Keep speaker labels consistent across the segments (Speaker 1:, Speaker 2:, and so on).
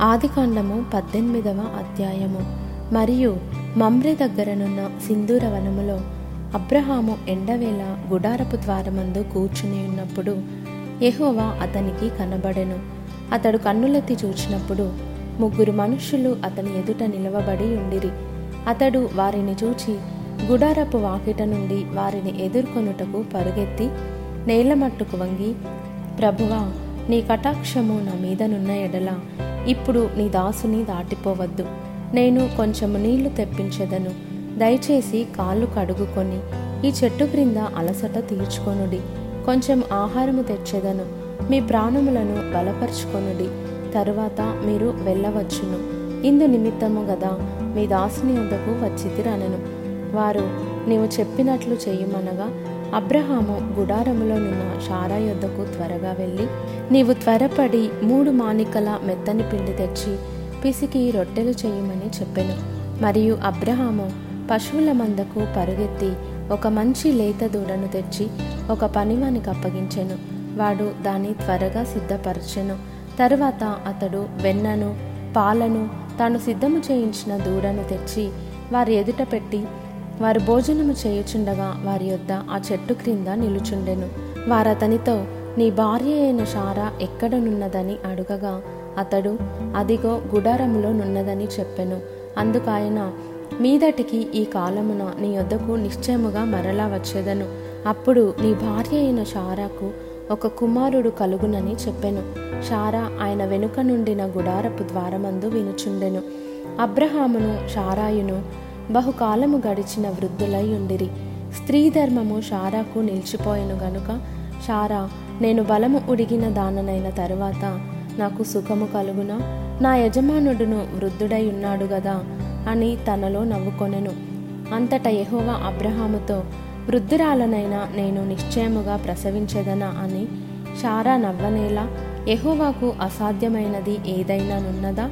Speaker 1: ఆదికాండము పద్దెనిమిదవ అధ్యాయము. మరియు మమ్రే దగ్గరనున్న సింధూర వనములో అబ్రహాము ఎండవేళ గుడారపు ద్వారమందు కూర్చుని ఉన్నప్పుడు యహోవా అతనికి కనబడెను. అతడు కన్నులెత్తి చూచినప్పుడు ముగ్గురు మనుషులు అతని ఎదుట నిలవబడి ఉండిరి. అతడు వారిని చూచి గుడారపు వాకిట నుండి వారిని ఎదుర్కొనుటకు పరుగెత్తి నేలమట్టుకు వంగి ప్రభువా నీ కటాక్షము నా మీదనున్న ఎడల. ఇప్పుడు నీ దాసుని దాటిపోవద్దు. నేను కొంచెము నీళ్ళు తెప్పించెదను. దయచేసి కాళ్ళు కడుగుకొని ఈ చెట్టు క్రింద అలసట తీర్చుకొనుడి. కొంచెం ఆహారము తెచ్చేదను. మీ ప్రాణములను బలపరుచుకొనుడి. తరువాత మీరు వెళ్ళవచ్చును. ఇందు నిమిత్తము గదా మీ దాసుని వద్దకు వచ్చితిరనను. వారు నీవు చెప్పినట్లు చేయమనగా అబ్రహాము గుడారములోనున్న షారా యొద్దకు త్వరగా వెళ్ళి నీవు త్వరపడి మూడు మానికల మెత్తని పిండి తెచ్చి పిసికి రొట్టెలు చేయమని చెప్పెను. మరియు అబ్రహాము పశువుల మందకు పరుగెత్తి ఒక మంచి లేత దూడను తెచ్చి ఒక పనివానికి అప్పగించెను. వాడు దాన్ని త్వరగా సిద్ధపరచెను. తరువాత అతడు వెన్నను పాలను తాను సిద్ధము చేయించిన దూడను తెచ్చి వారి ఎదుట పెట్టి వారు భోజనము చేయుచుండగా వారి యొద్ద ఆ చెట్టు క్రింద నిలుచుండెను. వారతనితో నీ భార్య అయిన షారా ఎక్కడనున్నదని అడుగగా అతడు అదిగో గుడారములో నున్నదని చెప్పెను. అందుకాయన మీదటికి ఈ కాలమున నీ యొద్దకు నిశ్చయముగా మరలా వచ్చేదను. అప్పుడు నీ భార్య అయిన షారాకు ఒక కుమారుడు కలుగునని చెప్పెను. షారా ఆయన వెనుక నుండిన గుడారపు ద్వారమందు వినుచుండెను. అబ్రహామును షారాయును బహుకాలము గడిచిన వృద్ధులై ఉండిరి. స్త్రీ ధర్మము షారాకు నిలిచిపోయెను గనుక షారా నేను బలము ఉడిగిన దాననైన తరువాత నాకు సుఖము కలుగునా? నా యజమానుడును వృద్ధుడై ఉన్నాడు గదా అని తనలో నవ్వుకొనెను. అంతట యహోవా అబ్రహాముతో వృద్ధురాలనైనా నేను నిశ్చయముగా ప్రసవించదనా అని షారా నవ్వనేలా యహోవాకు అసాధ్యమైనది ఏదైనా నున్నదా?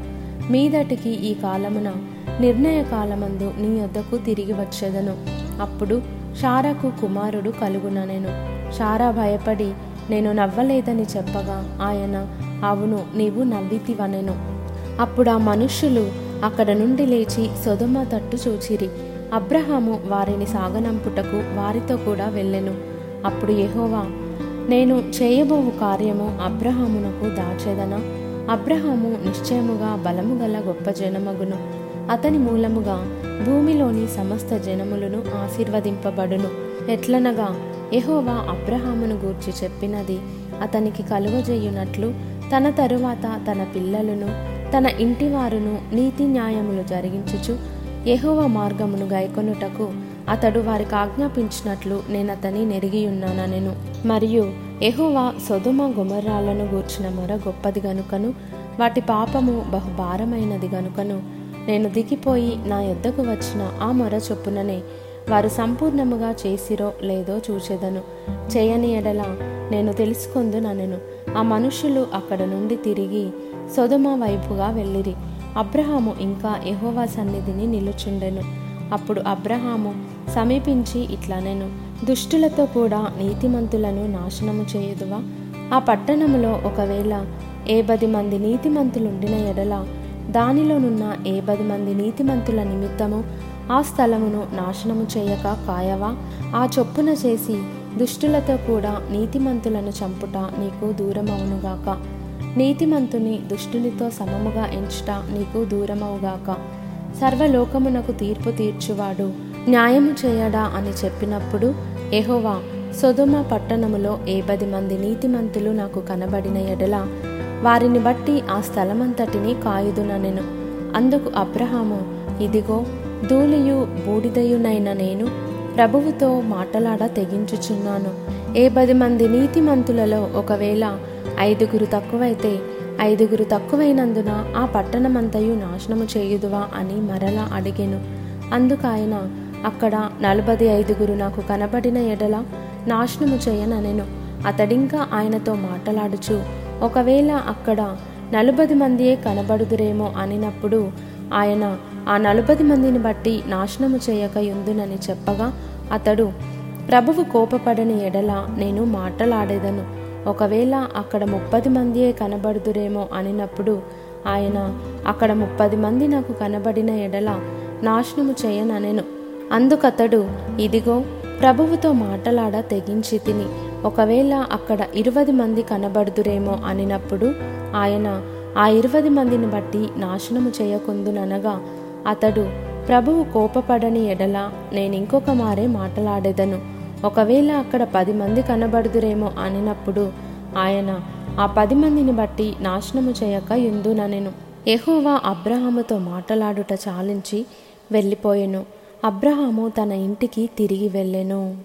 Speaker 1: మీదటికి ఈ కాలమున నిర్ణయ కాలమందు నీ యొద్దకు తిరిగి వచ్చేదను. అప్పుడు షారాకు కుమారుడు కలుగుననెను షారా భయపడి నేను నవ్వలేదని చెప్పగా ఆయన అవును నీవు నవ్వితివనెను. అప్పుడు ఆ మనుష్యులు అక్కడ నుండి లేచి సొదమ తట్టు చూచిరి. అబ్రహాము వారిని సాగనంపుటకు వారితో కూడా వెళ్ళెను. అప్పుడు యహోవా నేను చేయబోవు కార్యము అబ్రహామునకు దాచేదన? అబ్రహాము నిశ్చయముగా బలము గల గొప్ప జనమగును. అతని మూలముగా భూమిలోని సమస్త జనములను ఆశీర్వదింపబడును. ఎట్లనగా యెహోవా అబ్రహామును గూర్చి చెప్పినది అతనికి కలుగజేయునట్లు తన తరువాత తన పిల్లలను తన ఇంటివారును నీతి న్యాయములు జరిగించుచు ఎహోవ మార్గమును గైకొనుటకు అతడు వారికి ఆజ్ఞాపించినట్లు నేను అతని నెరిగియున్నానెను మరియు ఎహోవా సొదుమ గుమర్రాలను గూర్చిన మొర గొప్పది గనుకను వాటి పాపము బహుభారమైనది గనుకను నేను దిగిపోయి నా యొద్దకు వచ్చిన ఆ మొర చొప్పుననే వారు సంపూర్ణముగా చేసిరో లేదో చూచెదను. చేయని ఎడల నేను తెలుసుకొందుననెను. ఆ మనుషులు అక్కడ నుండి తిరిగి సొదమ వైపుగా వెళ్ళిరి. అబ్రహాము ఇంకా ఎహోవా సన్నిధిని నిలుచుండెను. అప్పుడు అబ్రహాము సమీపించి ఇట్లనెను. దుష్టులతో కూడా నీతిమంతులను నాశనము చేయుదువా? ఆ పట్టణములో ఒకవేళ ఏ పది మంది నీతిమంతులుండిన ఎడల దానిలోనున్న ఏ పది మంది నీతిమంతుల నిమిత్తము ఆ స్థలమును నాశనము చేయక కాయవా? ఆ చొప్పున చేసి దుష్టులతో కూడా నీతిమంతులను చంపుట నీకు దూరమవునుగాక. నీతిమంతుని దుష్టునితో సమముగా ఎంచుట నీకు దూరమవుగాక. సర్వలోకమునకు తీర్పు తీర్చువాడు న్యాయము చేయడా అని చెప్పినప్పుడు ఎహోవా సొదుమ పట్టణములో ఏ పది మంది నీతిమంతులు నాకు కనబడిన ఎడల వారిని బట్టి ఆ స్థలమంతటిని కాయుదుననెను. అందుకు అబ్రహాము ఇదిగో ధూళియు బూడిదయునైన నేను ప్రభువుతో మాటలాడ తెగించుచున్నాను. ఏ పది మంది నీతిమంతులలో ఒకవేళ ఐదుగురు తక్కువైతే ఐదుగురు తక్కువైనందున ఆ పట్టణమంతయు నాశనము చేయుదువా అని మరలా అడిగెను. అందుకాయన అక్కడ నలభై ఐదుగురు నాకు కనబడిన ఎడల నాశనము చేయననెను. అతడింకా ఆయనతో మాట్లాడుచు ఒకవేళ అక్కడ నలుబది మందియే కనబడుదురేమో అనినప్పుడు ఆయన ఆ నలుపది మందిని బట్టి నాశనము చేయక యుందునని చెప్పగా అతడు ప్రభువు కోపపడని ఎడల నేను మాటలాడేదను. ఒకవేళ అక్కడ ముప్పది మందియే కనబడుదురేమో అనినప్పుడు ఆయన అక్కడ ముప్పది మంది నాకు కనబడిన ఎడల నాశనము చేయననెను. అందుకతడు ఇదిగో ప్రభువుతో మాటలాడ తెగించి తిని. ఒకవేళ అక్కడ ఇరవై మంది కనబడుదురేమో అనినప్పుడు ఆయన ఆ ఇరవై మందిని బట్టి నాశనము చేయకుందుననగా అతడు ప్రభువు కోపపడని ఎడల నేను ఇంకొక మారే మాటలాడేదను. ఒకవేళ అక్కడ పది మంది కనబడుదురేమో అనినప్పుడు ఆయన ఆ పది మందిని బట్టి నాశనము చేయక యుందుననెను ఎహోవా అబ్రహాముతో మాటలాడుట చాలించి వెళ్ళిపోయెను. అబ్రహాము తన ఇంటికి తిరిగి వెళ్ళెను.